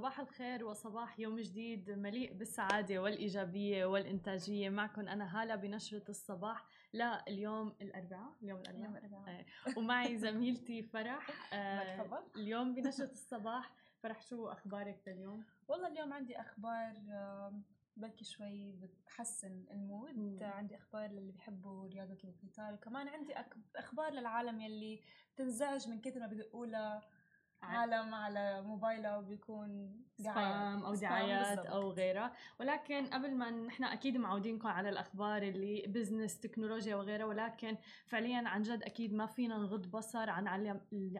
صباح الخير وصباح يوم جديد مليء بالسعادة والإيجابية والإنتاجية. معكم أنا هالة بنشرة الصباح لا اليوم الأربعاء. اليوم الأربعاء, الأربعاء. آه. ومعي زميلتي فرح. آه اليوم بنشرة الصباح. فرح شو أخبارك اليوم؟ والله اليوم عندي أخبار بلكي شوي بتحسن المود. مم. عندي أخبار للي بيحبوا رياضة القتال. وكمان عندي أخبار للعالم يلي تنزعج من كثر ما بدقوا لها عالم على موبايله وبيكون سبام أو دعايات أو غيرها ولكن قبل ما نحن أكيد معودينكم على الأخبار اللي بزنس تكنولوجيا وغيرها ولكن فعليا عن جد أكيد ما فينا نغض بصر عن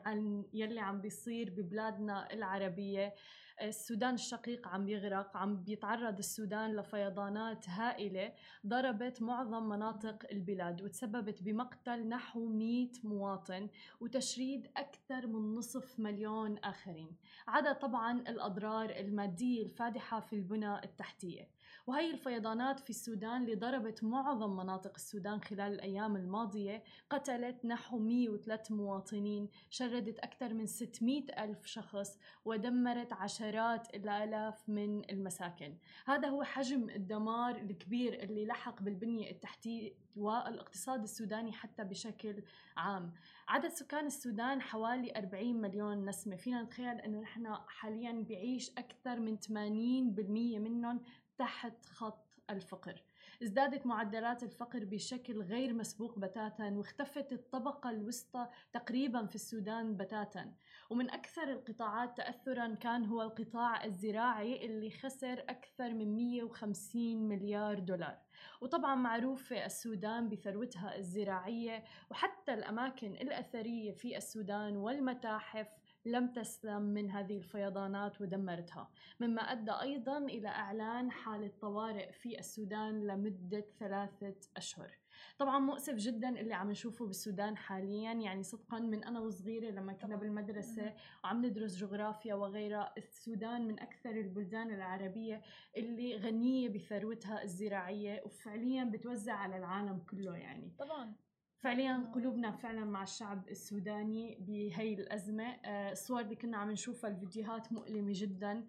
عن يلي عم بيصير ببلادنا العربية. السودان الشقيق عم يغرق عم بيتعرض السودان لفيضانات هائلة ضربت معظم مناطق البلاد وتسببت بمقتل نحو 100 مواطن وتشريد أكثر من نصف مليون آخرين عدا طبعا الأضرار المادية الفادحة في البنى التحتية. وهي الفيضانات في السودان اللي ضربت معظم مناطق السودان خلال الأيام الماضية قتلت نحو 103 مواطنين شردت أكثر من 600 ألف شخص ودمرت عشرات الآلاف من المساكن. هذا هو حجم الدمار الكبير اللي لحق بالبنية التحتية والاقتصاد السوداني حتى بشكل عام. عدد سكان السودان حوالي 40 مليون نسمة. فينا نتخيل أنه نحن حاليا بعيش أكثر من 80% منهم تحت خط الفقر. ازدادت معدلات الفقر بشكل غير مسبوق بتاتا واختفت الطبقة الوسطى تقريبا في السودان بتاتا. ومن أكثر القطاعات تأثرا كان هو القطاع الزراعي اللي خسر أكثر من 150 مليار دولار. وطبعا معروفة السودان بثروتها الزراعية وحتى الأماكن الأثرية في السودان والمتاحف لم تسلم من هذه الفيضانات ودمرتها. مما أدى أيضا إلى إعلان حالة طوارئ في السودان لمدة ثلاثة أشهر. طبعا مؤسف جدا اللي عم نشوفه بالسودان حاليا يعني صدقا من أنا وصغيرة لما كنا بالمدرسة وعم ندرس جغرافيا وغيرها السودان من أكثر البلدان العربية اللي غنية بثروتها الزراعية وفعليا بتوزع على العالم كله يعني. طبعا. فعليا قلوبنا فعلا مع الشعب السوداني بهي الأزمة. آه، الصور اللي كنا عم نشوفها الفيديوهات مؤلمة جدا.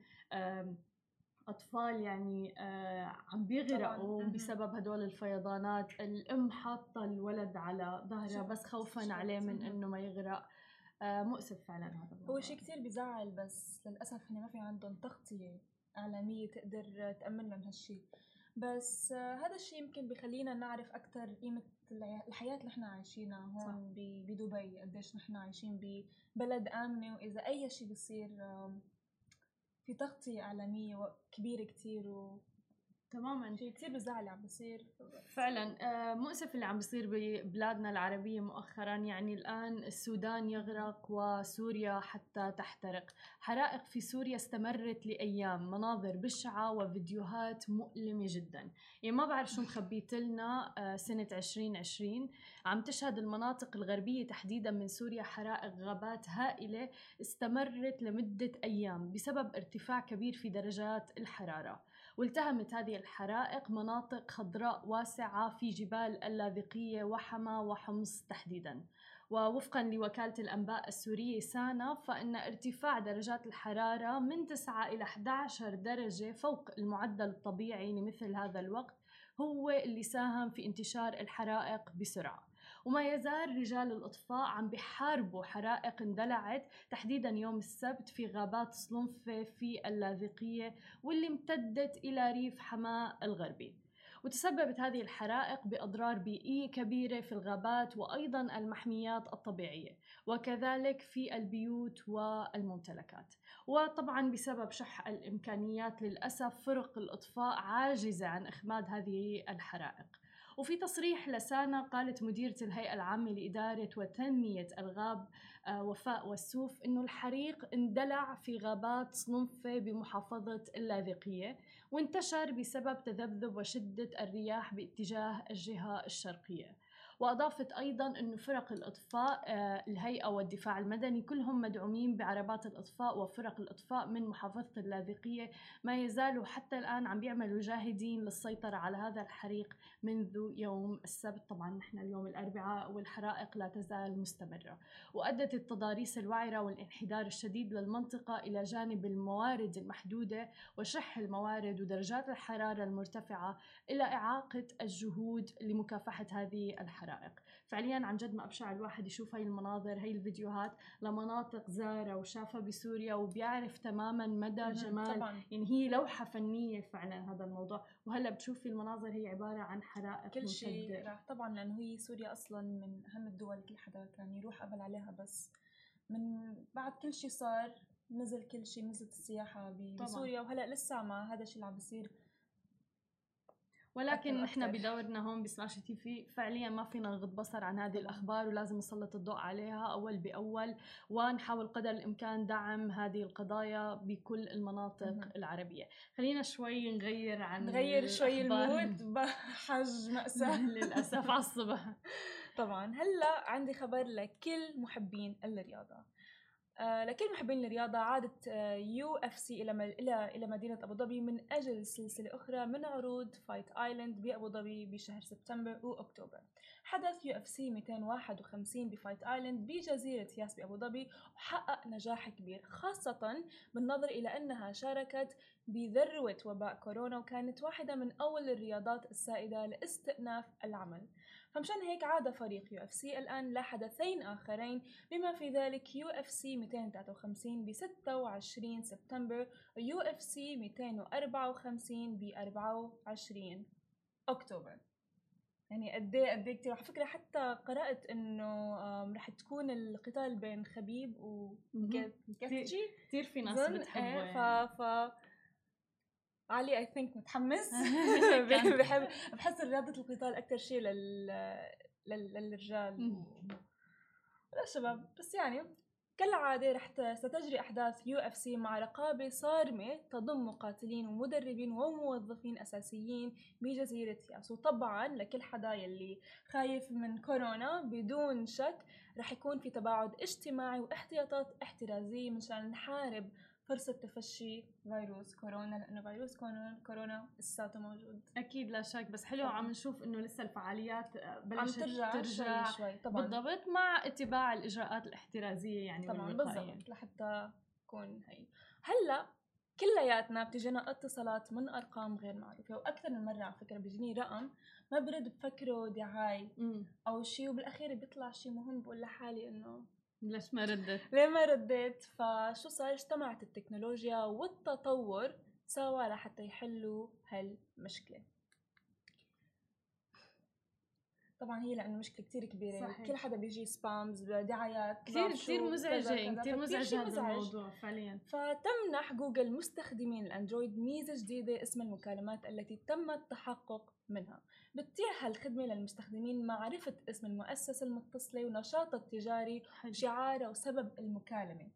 أطفال يعني آه، عم بيغرقوا بسبب هدول الفيضانات. الأم حاطة الولد على ظهرها بس خوفا عليه من إنه ما يغرق. آه، مؤسف فعلا هذا هو شيء كثير بزعل بس للأسف هن ما في عندهم تغطية إعلامية تقدر تأمن لهم هالشيء. بس هذا الشيء يمكن بخلينا نعرف أكثر قيمة الحياة اللي إحنا عايشينها هون بدبي قديش نحن عايشين ببلد آمنة وإذا أي شيء بصير في تغطية إعلامية كبيرة كتير و تماما. شيء كثير بزعل عم بصير. فعلا آه، مؤسف اللي عم بصير ببلادنا العربية مؤخرا يعني الآن السودان يغرق وسوريا حتى تحترق. حرائق في سوريا استمرت لأيام مناظر بشعة وفيديوهات مؤلمة جدا. يعني ما بعرف شو مخبيت لنا آه، سنة 2020 عم تشهد المناطق الغربية تحديدا من سوريا حرائق غابات هائلة استمرت لمدة أيام بسبب ارتفاع كبير في درجات الحرارة. والتهمت هذه الحرائق مناطق خضراء واسعة في جبال اللاذقية وحما وحمص تحديدا. ووفقا لوكالة الأنباء السورية سانا فإن ارتفاع درجات الحرارة من 9 إلى 11 درجة فوق المعدل الطبيعي لمثل هذا الوقت هو اللي ساهم في انتشار الحرائق بسرعة. وما يزال رجال الإطفاء عم بيحاربوا حرائق اندلعت تحديدا يوم السبت في غابات صلنفة في اللاذقية واللي امتدت إلى ريف حماة الغربي. وتسببت هذه الحرائق بأضرار بيئية كبيرة في الغابات وأيضا المحميات الطبيعية وكذلك في البيوت والممتلكات. وطبعا بسبب شح الإمكانيات للأسف فرق الإطفاء عاجزة عن إخماد هذه الحرائق. وفي تصريح لسانا قالت مديرة الهيئة العامة لإدارة وتنمية ألغاب آه، وفاء والسوف إنه الحريق اندلع في غابات صنفة بمحافظة اللاذقية وانتشر بسبب تذبذب وشدة الرياح باتجاه الجهة الشرقية. وأضافت أيضا أنه فرق الإطفاء آه، الهيئة والدفاع المدني كلهم مدعومين بعربات الإطفاء وفرق الإطفاء من محافظة اللاذقية. ما يزالوا حتى الآن عم بيعملوا جاهدين للسيطرة على هذا الحريق منذ يوم السبت. طبعا نحن اليوم الأربعاء والحرائق لا تزال مستمرة. وأدت التضاريس الوعرة والانحدار الشديد للمنطقة إلى جانب الموارد المحدودة وشح الموارد ودرجات الحرارة المرتفعة إلى إعاقة الجهود لمكافحة هذه الحرائق. فعليا عن جد ما أبشع الواحد يشوف هاي المناظر هاي الفيديوهات لمناطق زارة وشافها بسوريا وبيعرف تماما مدى جمال طبعا يعني هي لوحة فنية فعلا هذا الموضوع وهلأ بتشوفي المناظر هي عبارة عن حرائق كل شيء. راح طبعا لأنه هي سوريا أصلا من أهم الدول كل حدا كان يروح قبل عليها بس من بعد كل شيء صار نزل كل شيء نزلت السياحة. بسوريا وهلأ لسه مع هذا الشيء اللي عم بيصير ولكن نحن. بدورنا هون ب Slash TV فعليا ما فينا نغض بصر عن هذه. الأخبار ولازم نسلط الضوء عليها أول بأول ونحاول قدر الإمكان دعم هذه القضايا بكل المناطق مهم. العربية خلينا شوي نغير عن نغير شوي. ال mood بحج مأساة للأسف على الصبح طبعا هلأ عندي خبر لكل محبين الرياضة لكل محبين الرياضة عادت UFC إلى إلى إلى مدينة أبو ظبي من أجل سلسلة أخرى من عروض Fight Island بأبو ظبي بشهر سبتمبر وأكتوبر. حدث UFC 251 ب Fight Island بجزيرة ياس بأبو ظبي وحقق نجاح كبير خاصة بالنظر إلى أنها شاركت بذروة وباء كورونا وكانت واحدة من أول الرياضات السائدة لاستئناف العمل. فمشان هيك عاد فريق UFC الآن لحدثين آخرين بما في ذلك UFC 253 ب 26 سبتمبر و UFC 254 ب 24 أكتوبر. يعني قد إيه قد إيه كثير على فكرة حتى قرأت إنه رح تكون القتال بين خبيب و كثير في ناس بتحبه إيه يعني. ف ف علي I think متحمس. بحب بحس رياضة القتال أكثر شيء لل... لل... للرجال. للشباب بس يعني كالعادة رح ستجري أحداث UFC مع رقابة صارمة تضم مقاتلين ومدربين وموظفين أساسيين بجزيرة ياس وطبعا لكل حدا يلي خايف من كورونا بدون شك رح يكون في تباعد اجتماعي واحتياطات احترازية مشان نحارب فرصة تفشي فيروس كورونا لأنه فيروس كورونا, كورونا لساته موجود أكيد لا شك بس حلو. عم نشوف إنه لسه الفعاليات آه، عم بلشت ترجع, ترجع شوي شوي طبعا بالضبط مع اتباع الإجراءات الاحترازية يعني طبعا. بالضبط لحتى تكون هي هلأ كلياتنا بتجينا اتصالات من أرقام غير معروفة وأكثر من مرة على فكرة بيجيني رقم ما برد بفكره دعاية أو شيء وبالأخير بيطلع شيء مهم بقول لحالي إنه ليش ما ردت؟ ليه ما رديت فشو صار؟ اجتمعت التكنولوجيا والتطور سوا لحتى يحلوا هالمشكلة. طبعا هي لأنه مشكلة كتير كبيرة صحيح. كل حدا بيجي سبامز دعايات كثير كثير مزعجه كثير مزعج هذا. الموضوع فعليا فتمنح جوجل مستخدمين الأندرويد ميزة جديدة اسمها المكالمات التي تم التحقق منها بتتيح هالخدمة للمستخدمين معرفة اسم المؤسسة المتصلة ونشاطها التجاري حلو. وشعارها وسبب المكالمة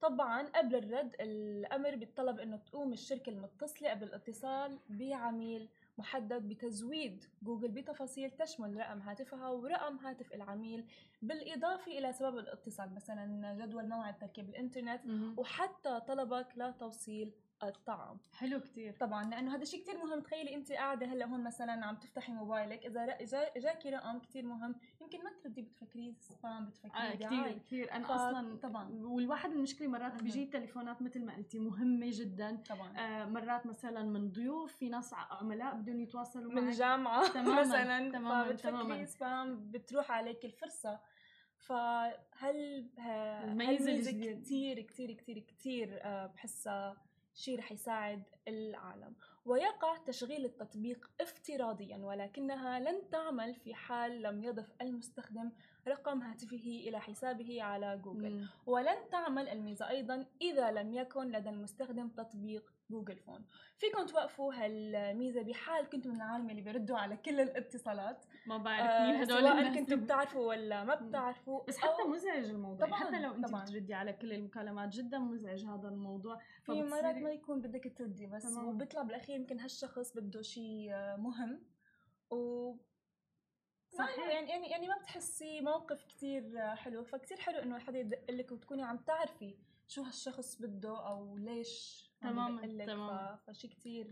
طبعا قبل الرد الأمر بيتطلب أنه تقوم الشركة المتصلة قبل الاتصال بعميل محدد بتزويد جوجل بتفاصيل تشمل رقم هاتفها ورقم هاتف العميل بالإضافة إلى سبب الاتصال مثلا جدول موعد تركيب الإنترنت. وحتى طلبك لتوصيل الطعام حلو كثير طبعا لأنه هذا الشيء كثير مهم تخيلي انت قاعدة هلأ هون مثلا عم تفتحي موبايلك إذا اجاكي رقم كثير مهم يمكن ما تردي بتفكريه سبام بتفكريه آه كثير دعاية. كثير أنا ف- أصلا طبعاً. والواحد المشكلة مرات. بيجي تليفونات مثل ما قلتي مهمة جدا طبعا آه مرات مثلا من ضيوف في ناس عملاء بدهم يتواصلوا من معك جامعة تماماً، مثلا تماماً، تماماً. spam بتروح عليك الفرصة فهل ه- الميزة هالميزة الجديدة. كتير كتير كتير كتير آه، بحسها شيء رح يساعد العالم ويقع تشغيل التطبيق افتراضيا ولكنها لن تعمل في حال لم يضف المستخدم رقم هاتفه إلى حسابه على جوجل مم. ولن تعمل الميزة أيضا إذا لم يكن لدى المستخدم تطبيق Google Phone. فيكم توقفوا هالميزة بحال كنتم من العالم اللي بيردوا على كل الاتصالات. ما بعرف مين آه هدول سواء الناس. كنتوا بتعرفوا ولا ما. بتعرفوا بس حتى مزعج الموضوع. طبعاً، حتى لو انت طبعاً. بتردي على كل المكالمات جدا مزعج هذا الموضوع. في مرات ما يكون بدك تردي بس تمام. وبيطلع بالأخير يمكن هالشخص بده شيء مهم. و صحيح. يعني يعني يعني ما بتحسي موقف كتير حلو. فكتير حلو إنه حدا يدق لك وتكوني عم تعرفي شو هالشخص بده أو ليش تماما تماما. فشي كتير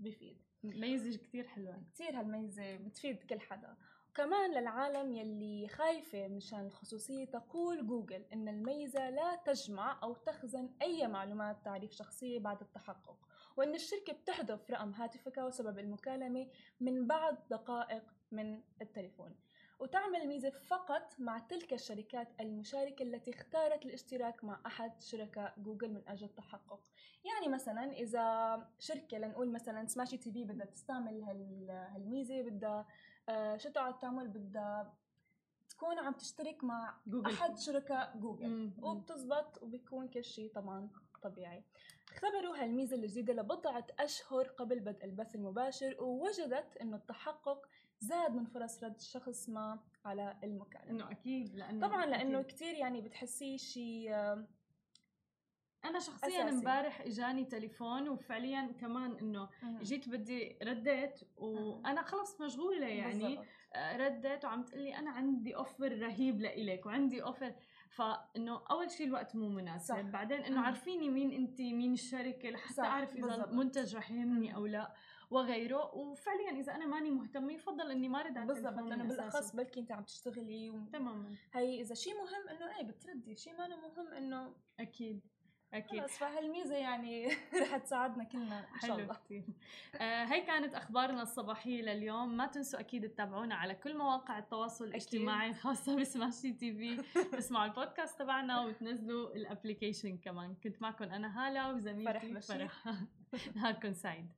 بفيد. ميزة كتير حلوة. كتير هالميزة بتفيد كل حدا. كمان للعالم يلي خايفة مشان الخصوصية تقول جوجل إن الميزة لا تجمع أو تخزن أي معلومات تعريف شخصية بعد التحقق وإن الشركة بتحذف رقم هاتفك وسبب المكالمة من بعد دقائق من التليفون. وتعمل الميزة فقط مع تلك الشركات المشاركة التي اختارت الاشتراك مع أحد شركاء جوجل من أجل التحقق. يعني مثلا إذا شركة لنقول مثلا Smashi TV بدها تستعمل هالميزة بدها شو تقعد تعمل بدها تكون عم تشترك مع جوجل. أحد شركاء جوجل. وبتزبط وبيكون كل شيء طبعا طبيعي. اختبروا هالميزة الجديدة لبضعة أشهر قبل بدء البث المباشر ووجدت أنه التحقق زاد من فرص رد شخص ما على المكالمة إنه أكيد لأنه طبعا لأنه كثير يعني بتحسيه شيء أنا شخصيا امبارح إجاني تليفون وفعليا كمان إنه جيت بدي رديت وأنا خلص مشغولة يعني بالزبط. آه، رديت وعم تقلي أنا عندي offer رهيب لإلك وعندي offer فإنه أول شيء الوقت مو مناسب. صح. بعدين إنه عرفيني مين انت مين الشركة لحتى أعرف إذا المنتج رح يهمني أو لا. وغيره. وفعليا إذا أنا ماني مهتمة يفضل إني ما أرد على بالضبط لأنه بالأخص بلكي انت عم تشتغلي و... تماما. هي إذا شيء مهم إنه إيه بتردي. شيء ما مهم إنه أكيد أكيد. خلص فهالميزة يعني رح تساعدنا كلنا إن شاء الله. آه هي كانت أخبارنا الصباحية لليوم. ما تنسوا أكيد تتابعونا على كل مواقع التواصل الاجتماعي الخاصة بسماشي تي في. تسمعوا البودكاست تبعنا وتنزلوا الابلكيشن كمان. كنت معكم أنا هالة وزميلتي فرح, فرح. نهاركم سعيد.